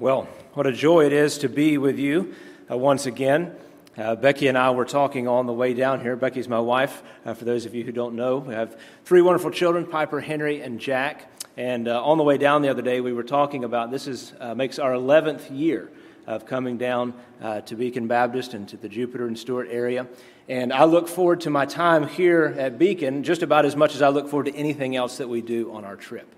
Well, what a joy it is to be with you uh, once again. Uh, Becky and I were talking on the way down here. Becky's my wife. Uh, for those of you who don't know, we have three wonderful children Piper, Henry, and Jack. And uh, on the way down the other day, we were talking about this is, uh, makes our 11th year of coming down uh, to Beacon Baptist and to the Jupiter and Stuart area. And I look forward to my time here at Beacon just about as much as I look forward to anything else that we do on our trip.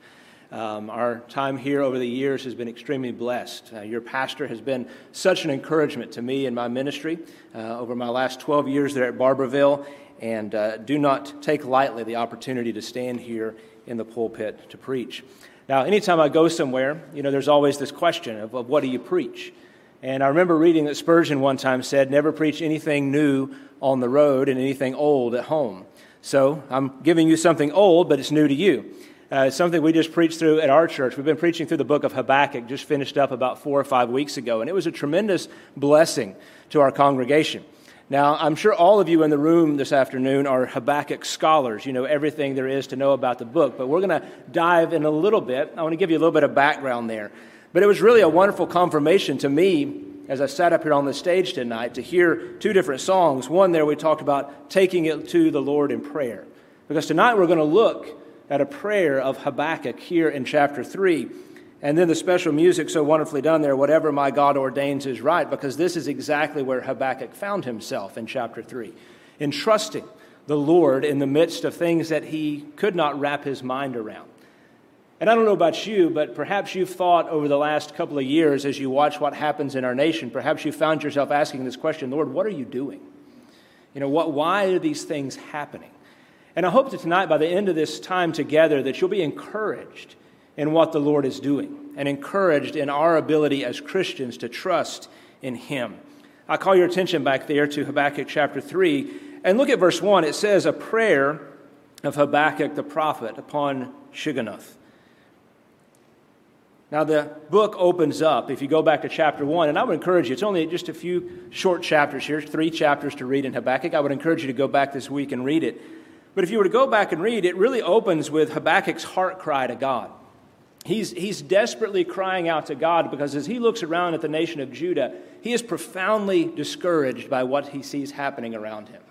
Um, our time here over the years has been extremely blessed. Uh, your pastor has been such an encouragement to me in my ministry uh, over my last 12 years there at Barbourville, and uh, do not take lightly the opportunity to stand here in the pulpit to preach. Now, anytime I go somewhere, you know, there's always this question of, of what do you preach? And I remember reading that Spurgeon one time said, Never preach anything new on the road and anything old at home. So I'm giving you something old, but it's new to you. Uh, something we just preached through at our church. We've been preaching through the book of Habakkuk, just finished up about four or five weeks ago, and it was a tremendous blessing to our congregation. Now, I'm sure all of you in the room this afternoon are Habakkuk scholars. You know everything there is to know about the book, but we're going to dive in a little bit. I want to give you a little bit of background there. But it was really a wonderful confirmation to me as I sat up here on the stage tonight to hear two different songs. One there we talked about taking it to the Lord in prayer. Because tonight we're going to look at a prayer of Habakkuk here in chapter 3. And then the special music so wonderfully done there, whatever my God ordains is right, because this is exactly where Habakkuk found himself in chapter 3, in trusting the Lord in the midst of things that he could not wrap his mind around. And I don't know about you, but perhaps you've thought over the last couple of years as you watch what happens in our nation, perhaps you found yourself asking this question Lord, what are you doing? You know, what, why are these things happening? And I hope that tonight, by the end of this time together, that you'll be encouraged in what the Lord is doing and encouraged in our ability as Christians to trust in Him. I call your attention back there to Habakkuk chapter 3 and look at verse 1. It says, A prayer of Habakkuk the prophet upon Shigionoth. Now, the book opens up, if you go back to chapter 1, and I would encourage you, it's only just a few short chapters here, three chapters to read in Habakkuk. I would encourage you to go back this week and read it. But if you were to go back and read, it really opens with Habakkuk's heart cry to God. He's, he's desperately crying out to God because as he looks around at the nation of Judah, he is profoundly discouraged by what he sees happening around him.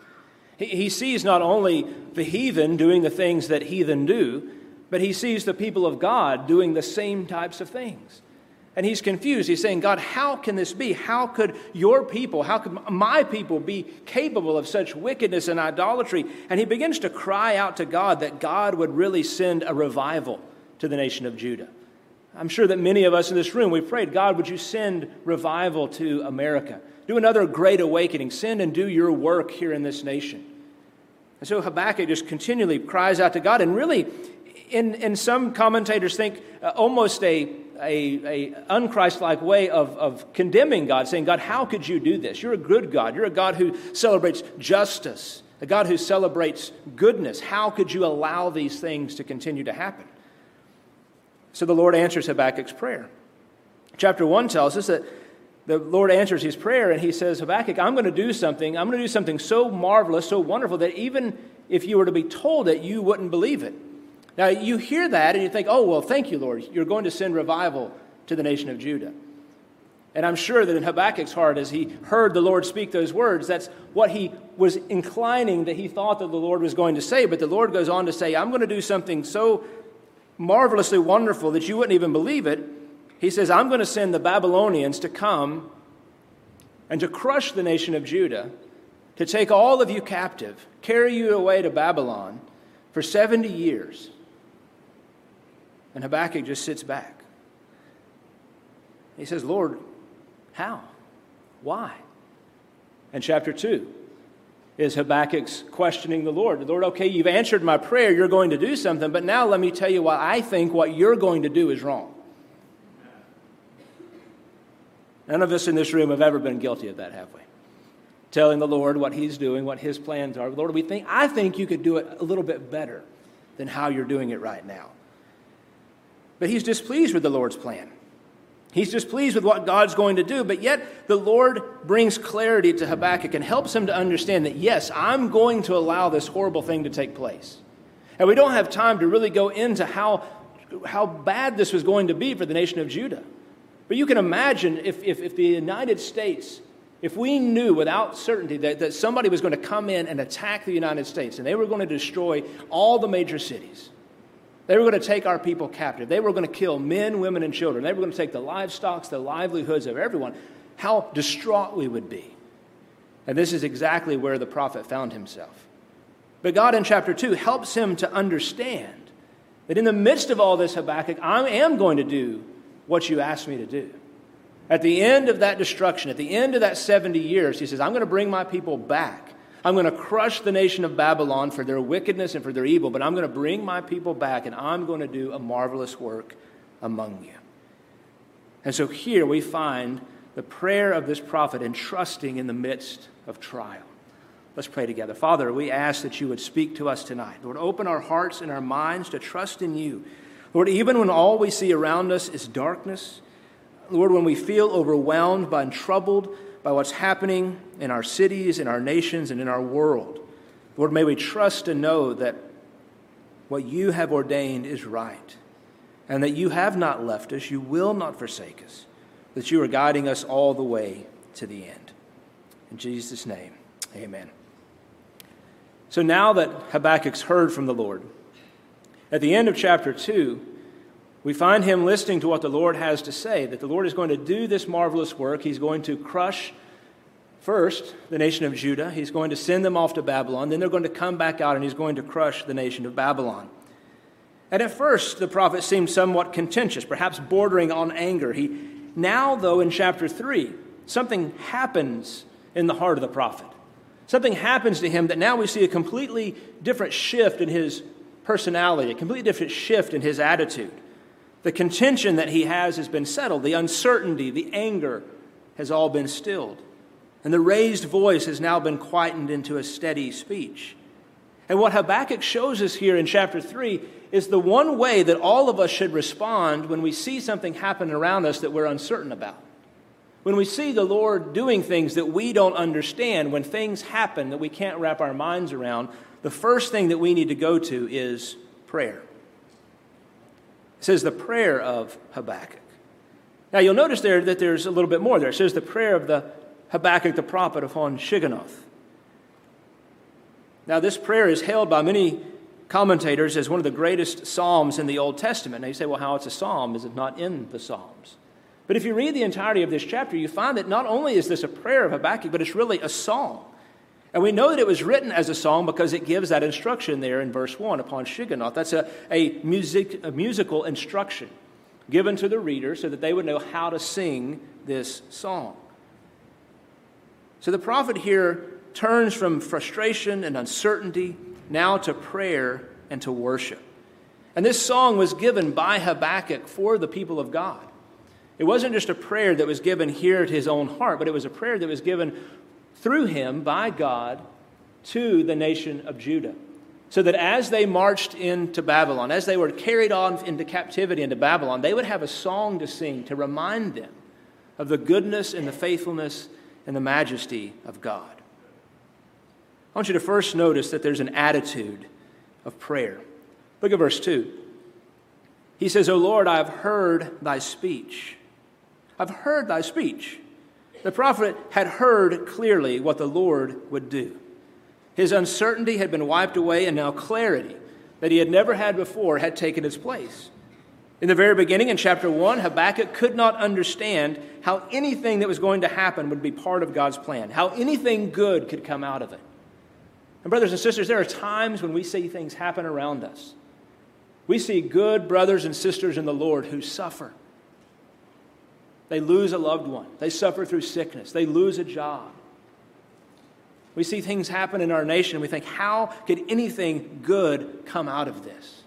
He, he sees not only the heathen doing the things that heathen do, but he sees the people of God doing the same types of things. And he's confused. He's saying, God, how can this be? How could your people, how could my people be capable of such wickedness and idolatry? And he begins to cry out to God that God would really send a revival to the nation of Judah. I'm sure that many of us in this room, we prayed, God, would you send revival to America? Do another great awakening. Send and do your work here in this nation. And so Habakkuk just continually cries out to God. And really, in, in some commentators think uh, almost a a, a unchristlike way of, of condemning God, saying, God, how could you do this? You're a good God. You're a God who celebrates justice, a God who celebrates goodness. How could you allow these things to continue to happen? So the Lord answers Habakkuk's prayer. Chapter 1 tells us that the Lord answers his prayer and he says, Habakkuk, I'm going to do something. I'm going to do something so marvelous, so wonderful that even if you were to be told it, you wouldn't believe it. Now, you hear that and you think, oh, well, thank you, Lord. You're going to send revival to the nation of Judah. And I'm sure that in Habakkuk's heart, as he heard the Lord speak those words, that's what he was inclining that he thought that the Lord was going to say. But the Lord goes on to say, I'm going to do something so marvelously wonderful that you wouldn't even believe it. He says, I'm going to send the Babylonians to come and to crush the nation of Judah, to take all of you captive, carry you away to Babylon for 70 years and Habakkuk just sits back. He says, Lord, how? Why? And chapter 2 is Habakkuk's questioning the Lord. Lord, okay, you've answered my prayer. You're going to do something, but now let me tell you why I think what you're going to do is wrong. None of us in this room have ever been guilty of that, have we? Telling the Lord what He's doing, what His plans are. Lord, we think, I think you could do it a little bit better than how you're doing it right now. But he's displeased with the Lord's plan. He's displeased with what God's going to do, but yet the Lord brings clarity to Habakkuk and helps him to understand that, yes, I'm going to allow this horrible thing to take place. And we don't have time to really go into how, how bad this was going to be for the nation of Judah. But you can imagine if, if, if the United States, if we knew without certainty that, that somebody was going to come in and attack the United States and they were going to destroy all the major cities, they were going to take our people captive, they were going to kill men, women, and children, they were going to take the livestock, the livelihoods of everyone, how distraught we would be. And this is exactly where the prophet found himself. But God in chapter 2 helps him to understand that in the midst of all this, Habakkuk, I am going to do what you asked me to do. At the end of that destruction, at the end of that 70 years, he says, I'm going to bring my people back. I'm going to crush the nation of Babylon for their wickedness and for their evil, but I'm going to bring my people back and I'm going to do a marvelous work among you. And so here we find the prayer of this prophet entrusting in the midst of trial. Let's pray together. Father, we ask that you would speak to us tonight. Lord, open our hearts and our minds to trust in you. Lord, even when all we see around us is darkness, Lord, when we feel overwhelmed by and troubled by what's happening in our cities, in our nations, and in our world, Lord, may we trust and know that what you have ordained is right, and that you have not left us, you will not forsake us, that you are guiding us all the way to the end. In Jesus' name, amen. So now that Habakkuk's heard from the Lord, at the end of chapter 2, we find him listening to what the Lord has to say that the Lord is going to do this marvelous work. He's going to crush first the nation of Judah, he's going to send them off to Babylon, then they're going to come back out and he's going to crush the nation of Babylon. And at first, the prophet seemed somewhat contentious, perhaps bordering on anger. He, now, though, in chapter 3, something happens in the heart of the prophet. Something happens to him that now we see a completely different shift in his personality, a completely different shift in his attitude. The contention that he has has been settled, the uncertainty, the anger has all been stilled. And the raised voice has now been quietened into a steady speech. And what Habakkuk shows us here in chapter 3 is the one way that all of us should respond when we see something happen around us that we're uncertain about. When we see the Lord doing things that we don't understand, when things happen that we can't wrap our minds around, the first thing that we need to go to is prayer. It says the prayer of Habakkuk. Now you'll notice there that there's a little bit more there. It says the prayer of the Habakkuk the prophet upon Shigionoth. Now this prayer is held by many commentators as one of the greatest psalms in the Old Testament. Now you say, well, how it's a psalm? Is it not in the Psalms? But if you read the entirety of this chapter, you find that not only is this a prayer of Habakkuk, but it's really a song. And we know that it was written as a song because it gives that instruction there in verse 1 upon Shigionoth. That's a, a, music, a musical instruction given to the reader so that they would know how to sing this song. So the prophet here turns from frustration and uncertainty now to prayer and to worship. And this song was given by Habakkuk for the people of God. It wasn't just a prayer that was given here to his own heart, but it was a prayer that was given through him by God to the nation of Judah. So that as they marched into Babylon, as they were carried on into captivity into Babylon, they would have a song to sing to remind them of the goodness and the faithfulness and the majesty of God. I want you to first notice that there's an attitude of prayer. Look at verse 2. He says, O Lord, I have heard thy speech. I've heard thy speech. The prophet had heard clearly what the Lord would do. His uncertainty had been wiped away, and now clarity that he had never had before had taken its place. In the very beginning, in chapter 1, Habakkuk could not understand how anything that was going to happen would be part of God's plan, how anything good could come out of it. And, brothers and sisters, there are times when we see things happen around us. We see good brothers and sisters in the Lord who suffer. They lose a loved one. They suffer through sickness. They lose a job. We see things happen in our nation and we think, how could anything good come out of this?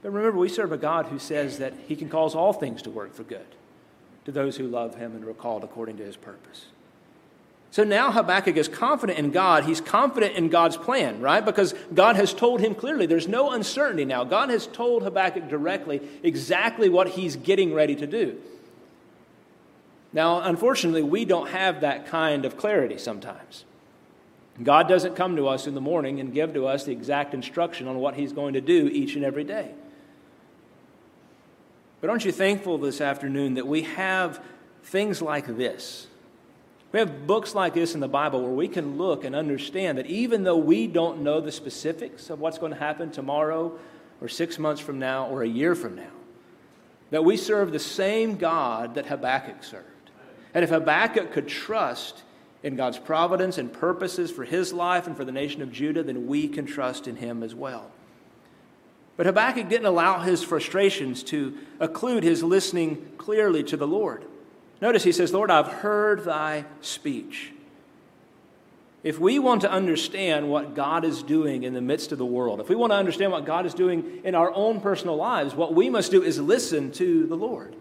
But remember, we serve a God who says that he can cause all things to work for good to those who love him and are called according to his purpose. So now Habakkuk is confident in God. He's confident in God's plan, right? Because God has told him clearly. There's no uncertainty now. God has told Habakkuk directly exactly what he's getting ready to do. Now, unfortunately, we don't have that kind of clarity sometimes. God doesn't come to us in the morning and give to us the exact instruction on what he's going to do each and every day. But aren't you thankful this afternoon that we have things like this? We have books like this in the Bible where we can look and understand that even though we don't know the specifics of what's going to happen tomorrow or six months from now or a year from now, that we serve the same God that Habakkuk served. And if Habakkuk could trust in God's providence and purposes for his life and for the nation of Judah, then we can trust in him as well. But Habakkuk didn't allow his frustrations to occlude his listening clearly to the Lord. Notice he says, Lord, I've heard thy speech. If we want to understand what God is doing in the midst of the world, if we want to understand what God is doing in our own personal lives, what we must do is listen to the Lord.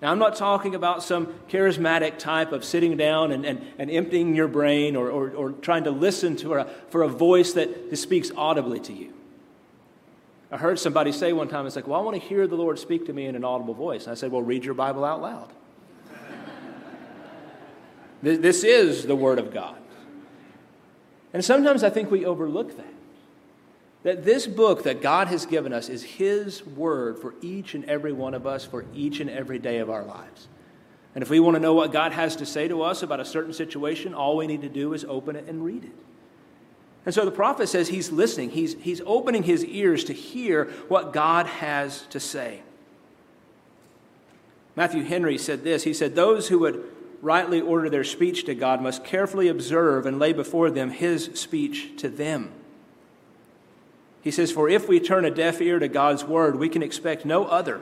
Now, I'm not talking about some charismatic type of sitting down and, and, and emptying your brain or, or, or trying to listen to a, for a voice that speaks audibly to you. I heard somebody say one time, it's like, well, I want to hear the Lord speak to me in an audible voice. And I said, well, read your Bible out loud. This is the Word of God. And sometimes I think we overlook that. That this book that God has given us is His Word for each and every one of us for each and every day of our lives. And if we want to know what God has to say to us about a certain situation, all we need to do is open it and read it. And so the prophet says he's listening, he's, he's opening his ears to hear what God has to say. Matthew Henry said this He said, Those who would rightly order their speech to God must carefully observe and lay before them his speech to them. He says, For if we turn a deaf ear to God's word, we can expect no other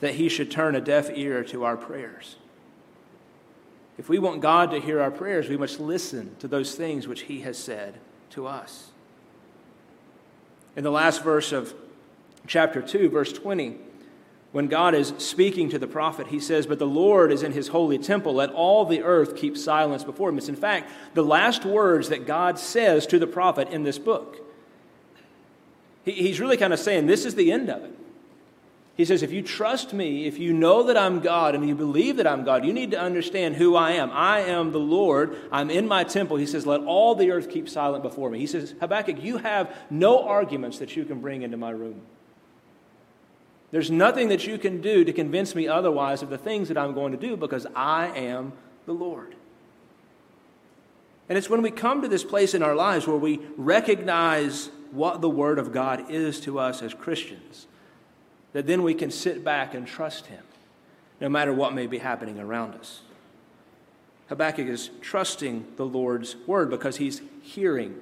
that he should turn a deaf ear to our prayers. If we want God to hear our prayers, we must listen to those things which he has said to us. In the last verse of chapter 2, verse 20, when God is speaking to the prophet, he says, But the Lord is in his holy temple. Let all the earth keep silence before him. It's in fact the last words that God says to the prophet in this book. He's really kind of saying, This is the end of it. He says, If you trust me, if you know that I'm God and you believe that I'm God, you need to understand who I am. I am the Lord. I'm in my temple. He says, Let all the earth keep silent before me. He says, Habakkuk, you have no arguments that you can bring into my room. There's nothing that you can do to convince me otherwise of the things that I'm going to do because I am the Lord. And it's when we come to this place in our lives where we recognize what the Word of God is to us as Christians that then we can sit back and trust Him, no matter what may be happening around us. Habakkuk is trusting the Lord's word because he's hearing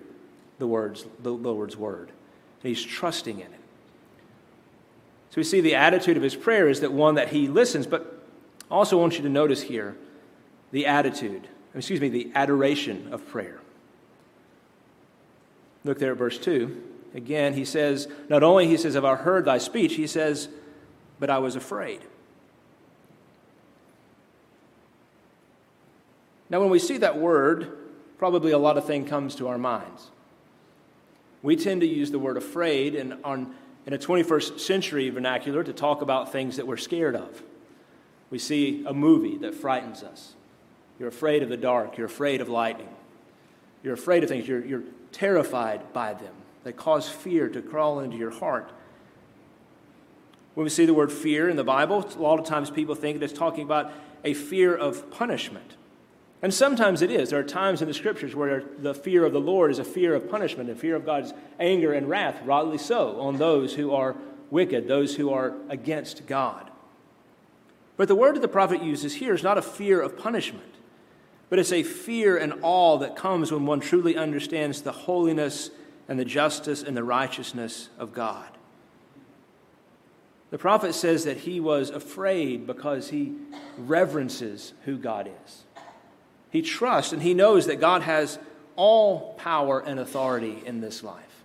the words, the Lord's word. and He's trusting in it. So we see the attitude of his prayer is that one that he listens, but also want you to notice here the attitude, excuse me, the adoration of prayer. Look there at verse 2. Again, he says, not only he says, Have I heard thy speech, he says, But I was afraid. Now, when we see that word, probably a lot of things comes to our minds. We tend to use the word afraid and on, in a 21st century vernacular to talk about things that we're scared of. We see a movie that frightens us. You're afraid of the dark. You're afraid of lightning. You're afraid of things. You're, you're terrified by them They cause fear to crawl into your heart. When we see the word fear in the Bible, a lot of times people think it's talking about a fear of punishment. And sometimes it is. There are times in the scriptures where the fear of the Lord is a fear of punishment, a fear of God's anger and wrath, rightly so, on those who are wicked, those who are against God. But the word that the prophet uses here is not a fear of punishment, but it's a fear and awe that comes when one truly understands the holiness and the justice and the righteousness of God. The prophet says that he was afraid because he reverences who God is. He trusts and he knows that God has all power and authority in this life.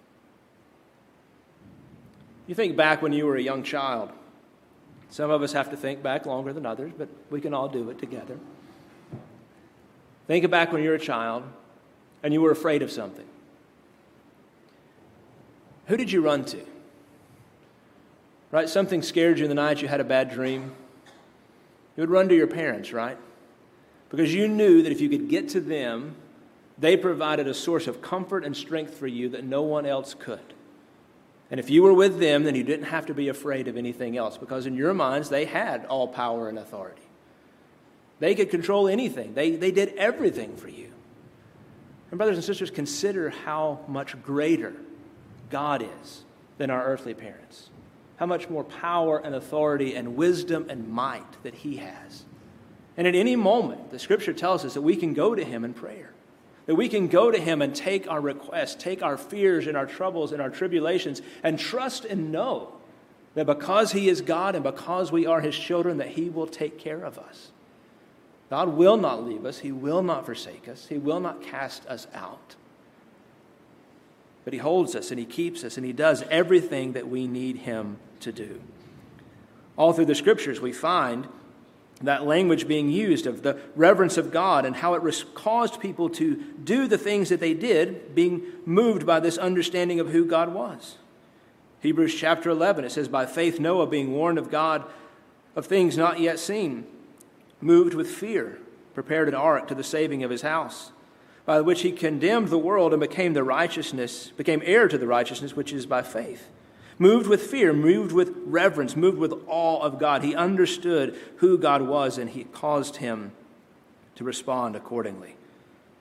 You think back when you were a young child. Some of us have to think back longer than others, but we can all do it together. Think back when you were a child and you were afraid of something. Who did you run to? Right? Something scared you in the night, you had a bad dream. You would run to your parents, right? Because you knew that if you could get to them, they provided a source of comfort and strength for you that no one else could. And if you were with them, then you didn't have to be afraid of anything else because in your minds, they had all power and authority. They could control anything, they, they did everything for you. And, brothers and sisters, consider how much greater God is than our earthly parents. How much more power and authority and wisdom and might that He has. And at any moment, the scripture tells us that we can go to Him in prayer. That we can go to Him and take our requests, take our fears and our troubles and our tribulations, and trust and know that because He is God and because we are His children, that He will take care of us. God will not leave us, He will not forsake us, He will not cast us out. But He holds us and He keeps us and He does everything that we need Him to do. All through the scriptures, we find that language being used of the reverence of God and how it caused people to do the things that they did, being moved by this understanding of who God was. Hebrews chapter 11, it says, By faith, Noah, being warned of God of things not yet seen, moved with fear, prepared an ark to the saving of his house, by which he condemned the world and became the righteousness, became heir to the righteousness which is by faith moved with fear, moved with reverence, moved with awe of God. He understood who God was and he caused him to respond accordingly.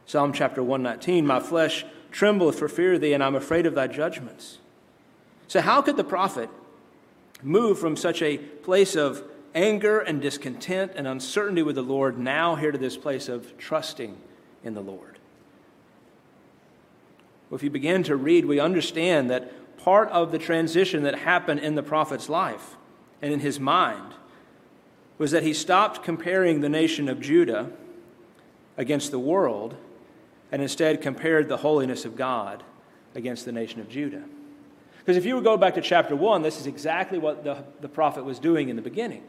Psalm chapter 119 My flesh trembleth for fear of thee, and I'm afraid of thy judgments. So, how could the prophet move from such a place of anger and discontent and uncertainty with the Lord now here to this place of trusting in the Lord? Well, if you begin to read, we understand that part of the transition that happened in the prophet's life and in his mind was that he stopped comparing the nation of Judah against the world and instead compared the holiness of God against the nation of Judah. Because if you would go back to chapter 1, this is exactly what the, the prophet was doing in the beginning.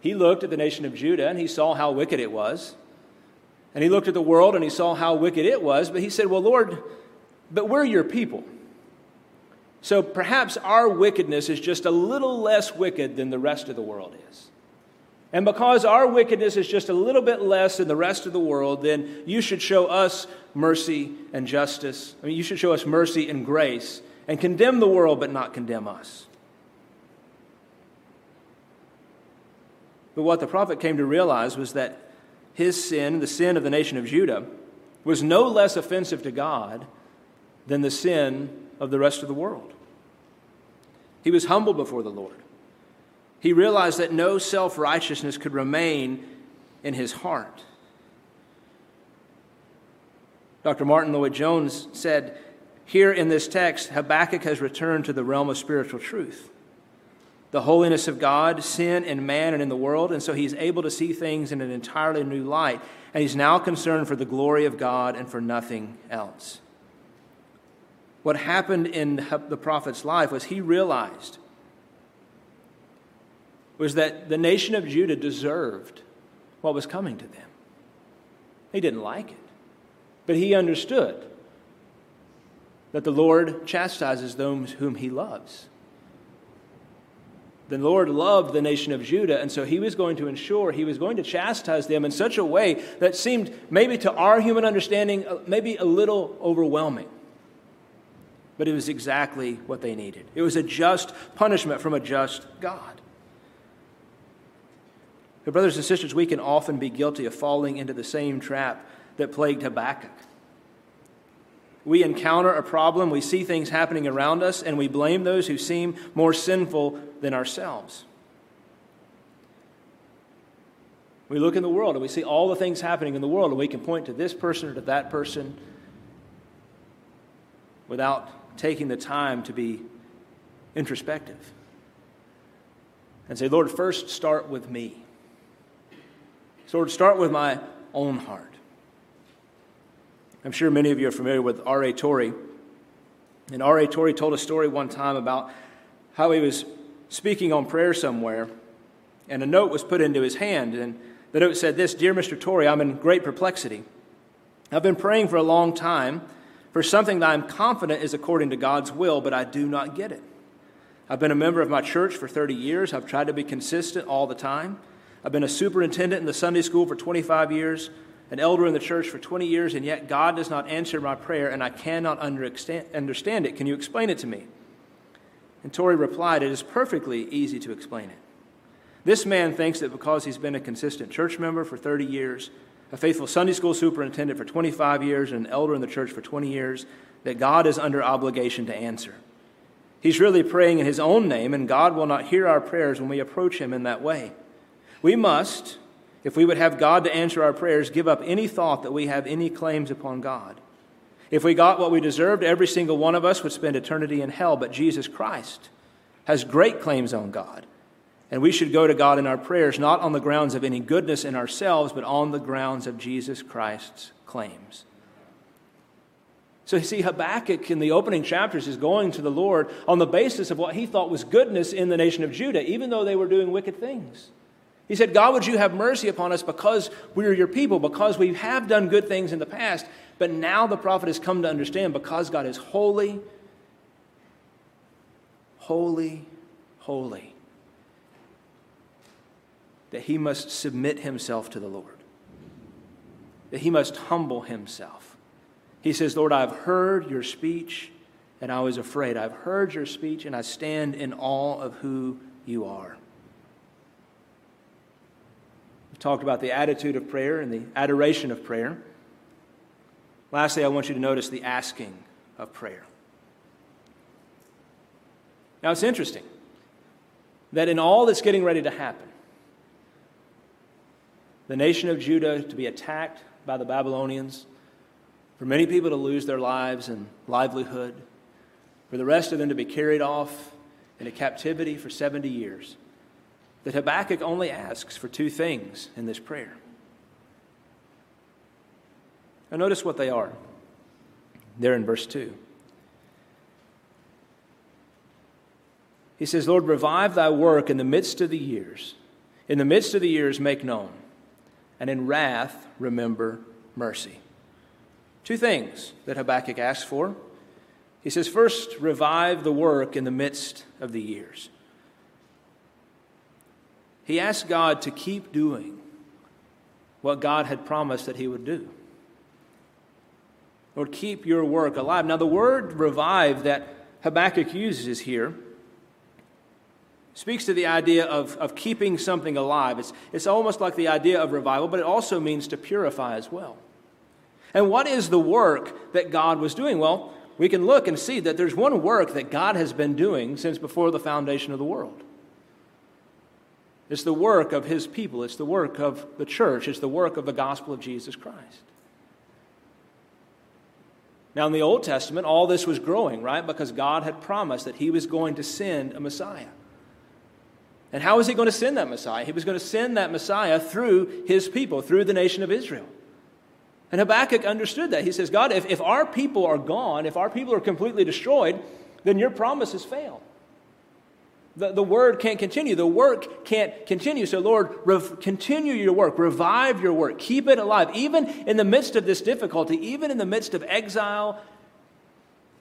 He looked at the nation of Judah and he saw how wicked it was. And he looked at the world and he saw how wicked it was. But he said, Well, Lord, but we're your people. So perhaps our wickedness is just a little less wicked than the rest of the world is. And because our wickedness is just a little bit less than the rest of the world, then you should show us mercy and justice. I mean, you should show us mercy and grace and condemn the world, but not condemn us. But what the prophet came to realize was that his sin, the sin of the nation of Judah, was no less offensive to God than the sin of the rest of the world. He was humble before the Lord. He realized that no self righteousness could remain in his heart. Dr. Martyn Lloyd-Jones said, Here in this text, Habakkuk has returned to the realm of spiritual truth. The holiness of God, sin in man and in the world, and so he's able to see things in an entirely new light. And he's now concerned for the glory of God and for nothing else. What happened in the prophet's life was he realized was that the nation of Judah deserved what was coming to them. He didn't like it, but he understood that the Lord chastises those whom he loves. The Lord loved the nation of Judah, and so he was going to ensure he was going to chastise them in such a way that seemed, maybe to our human understanding, uh, maybe a little overwhelming but it was exactly what they needed. It was a just punishment from a just God. But, brothers and sisters, we can often be guilty of falling into the same trap that plagued Habakkuk. We encounter a problem, we see things happening around us, and we blame those who seem more sinful than ourselves. We look in the world and we see all the things happening in the world, and we can point to this person or to that person without taking the time to be introspective and say, Lord, first start with me. So, Lord, start with my own heart. I'm sure many of you are familiar with R.A. Torrey. And R.A. Torrey told a story one time about how he was speaking on prayer somewhere, and a note was put into his hand. And the note said this Dear Mr. Torrey, I'm in great perplexity. I've been praying for a long time for something that I'm confident is according to God's will, but I do not get it. I've been a member of my church for 30 years. I've tried to be consistent all the time. I've been a superintendent in the Sunday school for 25 years, an elder in the church for 20 years, and yet God does not answer my prayer, and I cannot understand it. Can you explain it to me? And Torrey replied, It is perfectly easy to explain it. This man thinks that because he's been a consistent church member for 30 years, a faithful Sunday school superintendent for 25 years, and an elder in the church for 20 years, that God is under obligation to answer. He's really praying in his own name, and God will not hear our prayers when we approach him in that way. We must, if we would have God to answer our prayers, give up any thought that we have any claims upon God. If we got what we deserved, every single one of us would spend eternity in hell, but Jesus Christ has great claims on God. And we should go to God in our prayers not on the grounds of any goodness in ourselves, but on the grounds of Jesus Christ's claims. So you see, Habakkuk in the opening chapters is going to the Lord on the basis of what he thought was goodness in the nation of Judah, even though they were doing wicked things. He said, God, would you have mercy upon us because we are your people, because we have done good things in the past, but now the prophet has come to understand because God is holy, holy, holy, that he must submit himself to the Lord, that he must humble himself. He says, Lord, I've heard your speech and I was afraid. I've heard your speech and I stand in awe of who you are. We've talked about the attitude of prayer and the adoration of prayer. Lastly, I want you to notice the asking of prayer. Now, it's interesting that in all that's getting ready to happen, the nation of Judah to be attacked by the Babylonians, for many people to lose their lives and livelihood, for the rest of them to be carried off into captivity for 70 years, that Habakkuk only asks for two things in this prayer. Now, notice what they are. There in verse 2. He says, Lord, revive thy work in the midst of the years. In the midst of the years, make known. And in wrath, remember mercy. Two things that Habakkuk asks for. He says, first, revive the work in the midst of the years. He asks God to keep doing what God had promised that he would do. Lord, keep your work alive. Now, the word revive that Habakkuk uses here speaks to the idea of, of keeping something alive. It's, it's almost like the idea of revival, but it also means to purify as well. And what is the work that God was doing? Well, we can look and see that there's one work that God has been doing since before the foundation of the world. It's the work of his people, it's the work of the church, it's the work of the gospel of Jesus Christ. Now, in the Old Testament, all this was growing, right? Because God had promised that He was going to send a Messiah. And how was He going to send that Messiah? He was going to send that Messiah through His people, through the nation of Israel. And Habakkuk understood that. He says, God, if, if our people are gone, if our people are completely destroyed, then your promise has failed. The, the word can't continue. The work can't continue. So, Lord, rev- continue your work. Revive your work. Keep it alive. Even in the midst of this difficulty, even in the midst of exile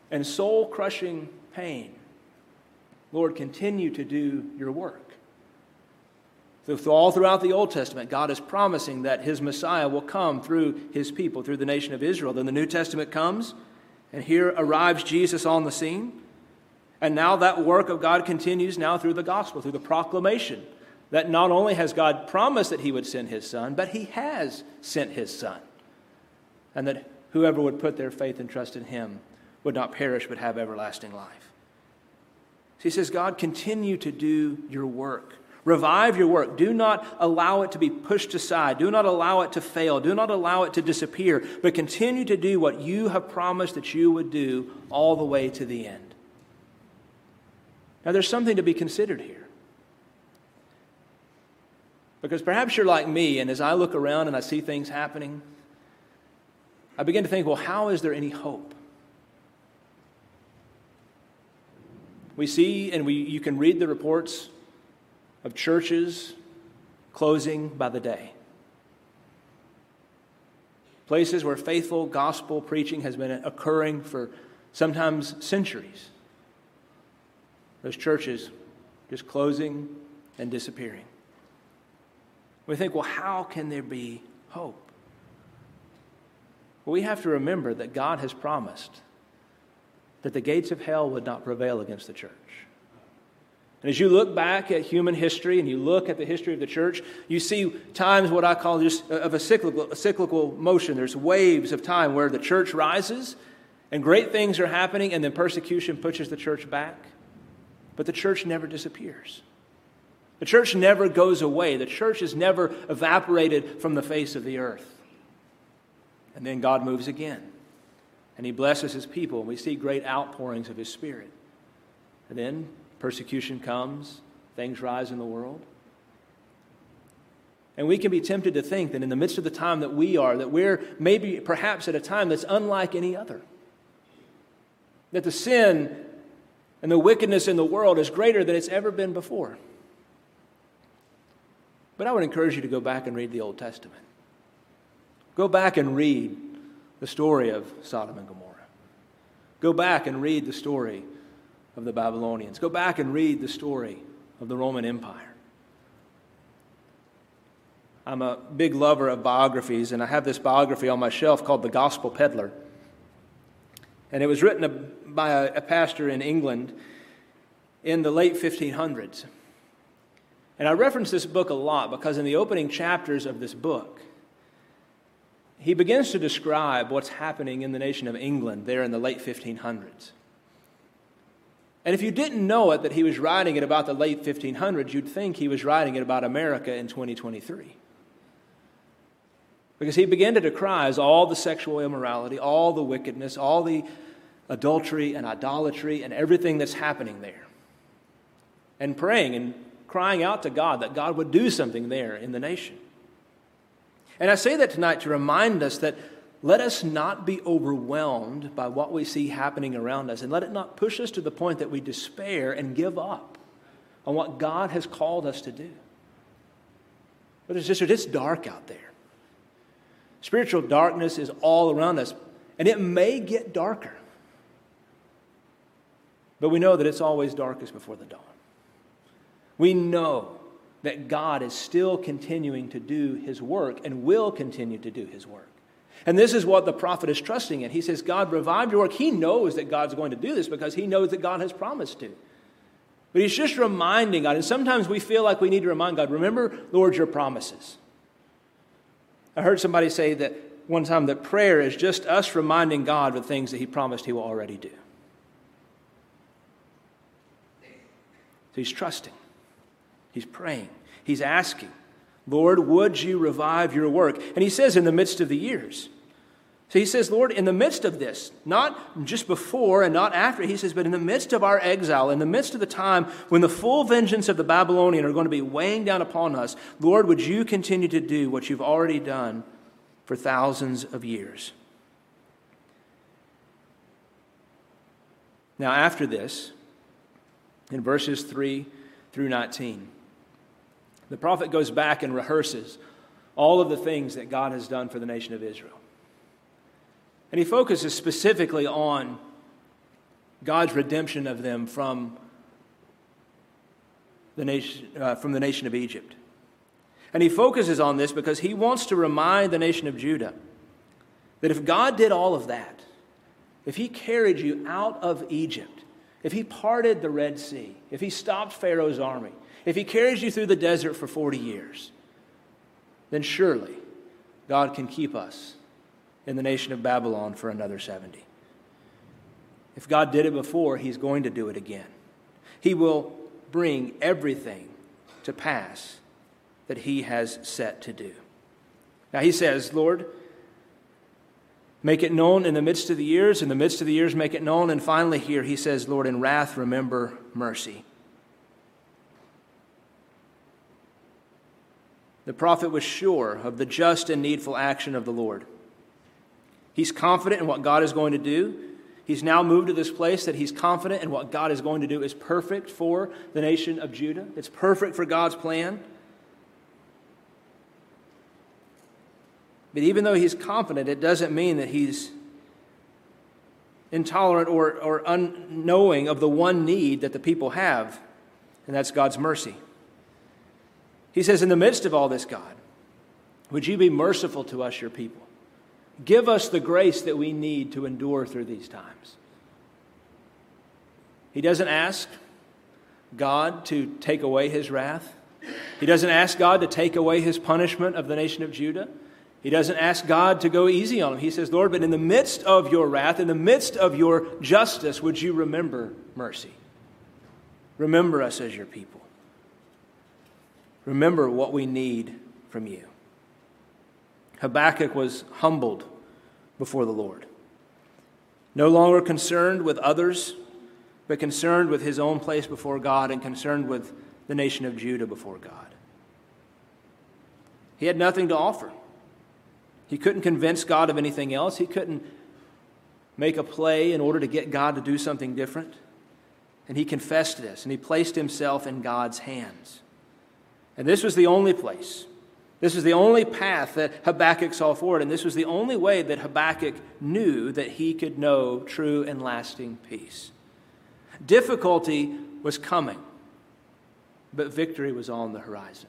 and soul crushing pain, Lord, continue to do your work. So, all throughout the Old Testament, God is promising that his Messiah will come through his people, through the nation of Israel. Then the New Testament comes, and here arrives Jesus on the scene. And now that work of God continues now through the gospel, through the proclamation that not only has God promised that he would send his son, but he has sent his son. And that whoever would put their faith and trust in him would not perish but have everlasting life. So he says, God, continue to do your work. Revive your work. Do not allow it to be pushed aside. Do not allow it to fail. Do not allow it to disappear, but continue to do what you have promised that you would do all the way to the end. Now, there's something to be considered here. Because perhaps you're like me, and as I look around and I see things happening, I begin to think, well, how is there any hope? We see, and we, you can read the reports of churches closing by the day. Places where faithful gospel preaching has been occurring for sometimes centuries those churches just closing and disappearing. We think, well, how can there be hope? Well, we have to remember that God has promised that the gates of hell would not prevail against the church. And as you look back at human history and you look at the history of the church, you see times what I call just uh, of a cyclical, a cyclical motion. There's waves of time where the church rises and great things are happening, and then persecution pushes the church back. But the church never disappears. The church never goes away. The church is never evaporated from the face of the earth. And then God moves again. And he blesses his people, and we see great outpourings of his spirit. And then persecution comes, things rise in the world. And we can be tempted to think that in the midst of the time that we are, that we're maybe perhaps at a time that's unlike any other. That the sin and the wickedness in the world is greater than it's ever been before. But I would encourage you to go back and read the Old Testament. Go back and read the story of Sodom and Gomorrah. Go back and read the story of the Babylonians. Go back and read the story of the Roman Empire. I'm a big lover of biographies, and I have this biography on my shelf called The Gospel Peddler. And it was written by a, pastor in England in the late 1500s. And I reference this book a lot because in the opening chapters of this book, he begins to describe what's happening in the nation of England there in the late 1500s. And if you didn't know it, that he was writing it about the late 1500s, you'd think he was writing it about America in 2023. Because he began to decry all the sexual immorality, all the wickedness, all the adultery and idolatry, and everything that's happening there. And praying and crying out to God that God would do something there in the nation. And I say that tonight to remind us that let us not be overwhelmed by what we see happening around us, and let it not push us to the point that we despair and give up on what God has called us to do. But it's just it's dark out there. Spiritual darkness is all around us, and it may get darker. But we know that it's always darkest before the dawn. We know that God is still continuing to do his work and will continue to do his work. And this is what the prophet is trusting in. He says, God, revive your work. He knows that God's going to do this because he knows that God has promised to. But he's just reminding God. And sometimes we feel like we need to remind God, remember, Lord, your promises. I heard somebody say that one time that prayer is just us reminding God of the things that he promised he will already do. So he's trusting, he's praying, he's asking. Lord, would you revive your work? And he says, in the midst of the years. So he says, Lord, in the midst of this, not just before and not after, he says, but in the midst of our exile, in the midst of the time when the full vengeance of the Babylonian are going to be weighing down upon us, Lord, would you continue to do what you've already done for thousands of years? Now, after this, in verses 3 through 19, the prophet goes back and rehearses all of the things that God has done for the nation of Israel. And he focuses specifically on God's redemption of them from the nation, uh, from the nation of Egypt. And he focuses on this because he wants to remind the nation of Judah that if God did all of that, if he carried you out of Egypt, if he parted the Red Sea, if he stopped Pharaoh's army, if he carries you through the desert for 40 years, then surely God can keep us in the nation of Babylon for another 70. If God did it before, he's going to do it again. He will bring everything to pass that he has set to do. Now he says, Lord, make it known in the midst of the years, in the midst of the years, make it known. And finally, here he says, Lord, in wrath, remember mercy. The prophet was sure of the just and needful action of the Lord. He's confident in what God is going to do. He's now moved to this place that he's confident in what God is going to do is perfect for the nation of Judah. It's perfect for God's plan. But even though he's confident, it doesn't mean that he's intolerant or, or unknowing of the one need that the people have, and that's God's mercy. He says, In the midst of all this, God, would you be merciful to us, your people? Give us the grace that we need to endure through these times. He doesn't ask God to take away his wrath. He doesn't ask God to take away his punishment of the nation of Judah. He doesn't ask God to go easy on him. He says, Lord, but in the midst of your wrath, in the midst of your justice, would you remember mercy? Remember us as your people. Remember what we need from you. Habakkuk was humbled before the Lord, no longer concerned with others, but concerned with his own place before God and concerned with the nation of Judah before God. He had nothing to offer. He couldn't convince God of anything else. He couldn't make a play in order to get God to do something different. And he confessed this, and he placed himself in God's hands. And this was the only place. This was the only path that Habakkuk saw forward, and this was the only way that Habakkuk knew that he could know true and lasting peace. Difficulty was coming, but victory was on the horizon.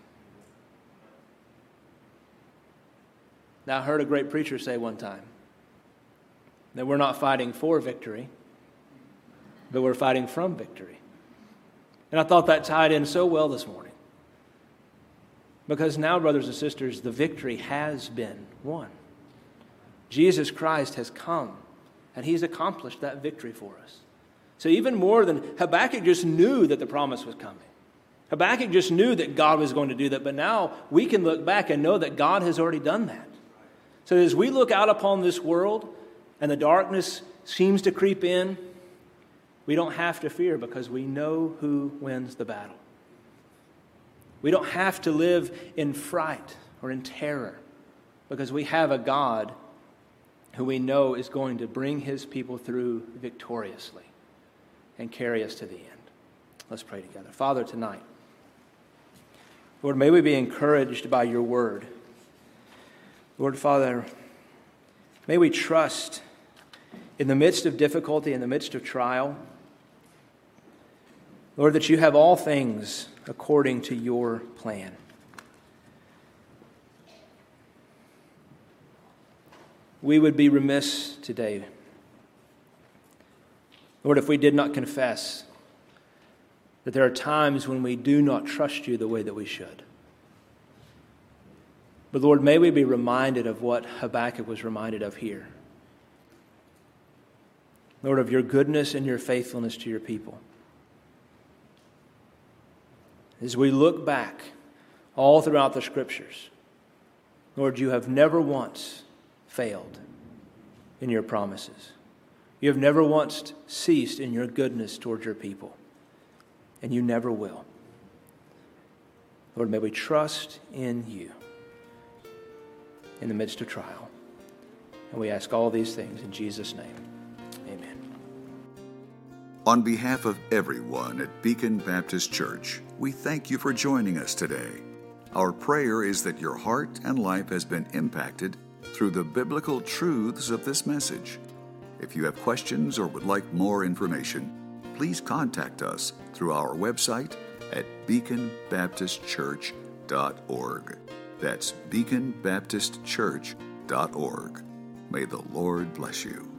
Now, I heard a great preacher say one time that we're not fighting for victory, but we're fighting from victory. And I thought that tied in so well this morning. Because now, brothers and sisters, the victory has been won. Jesus Christ has come, and he's accomplished that victory for us. So, even more than Habakkuk just knew that the promise was coming. Habakkuk just knew that God was going to do that, but now we can look back and know that God has already done that. So as we look out upon this world and the darkness seems to creep in, we don't have to fear because we know who wins the battle. We don't have to live in fright or in terror because we have a God who we know is going to bring his people through victoriously and carry us to the end. Let's pray together. Father, tonight, Lord, may we be encouraged by your word. Lord Father, may we trust in the midst of difficulty, in the midst of trial, Lord, that you have all things according to your plan. We would be remiss today, Lord, if we did not confess that there are times when we do not trust you the way that we should. But Lord, may we be reminded of what Habakkuk was reminded of here. Lord, of your goodness and your faithfulness to your people. As we look back all throughout the scriptures, Lord, you have never once failed in your promises. You have never once ceased in your goodness towards your people, and you never will. Lord, may we trust in you in the midst of trial. And we ask all these things in Jesus' name. On behalf of everyone at Beacon Baptist Church, we thank you for joining us today. Our prayer is that your heart and life has been impacted through the biblical truths of this message. If you have questions or would like more information, please contact us through our website at beaconbaptistchurch.org. That's beaconbaptistchurch.org. May the Lord bless you.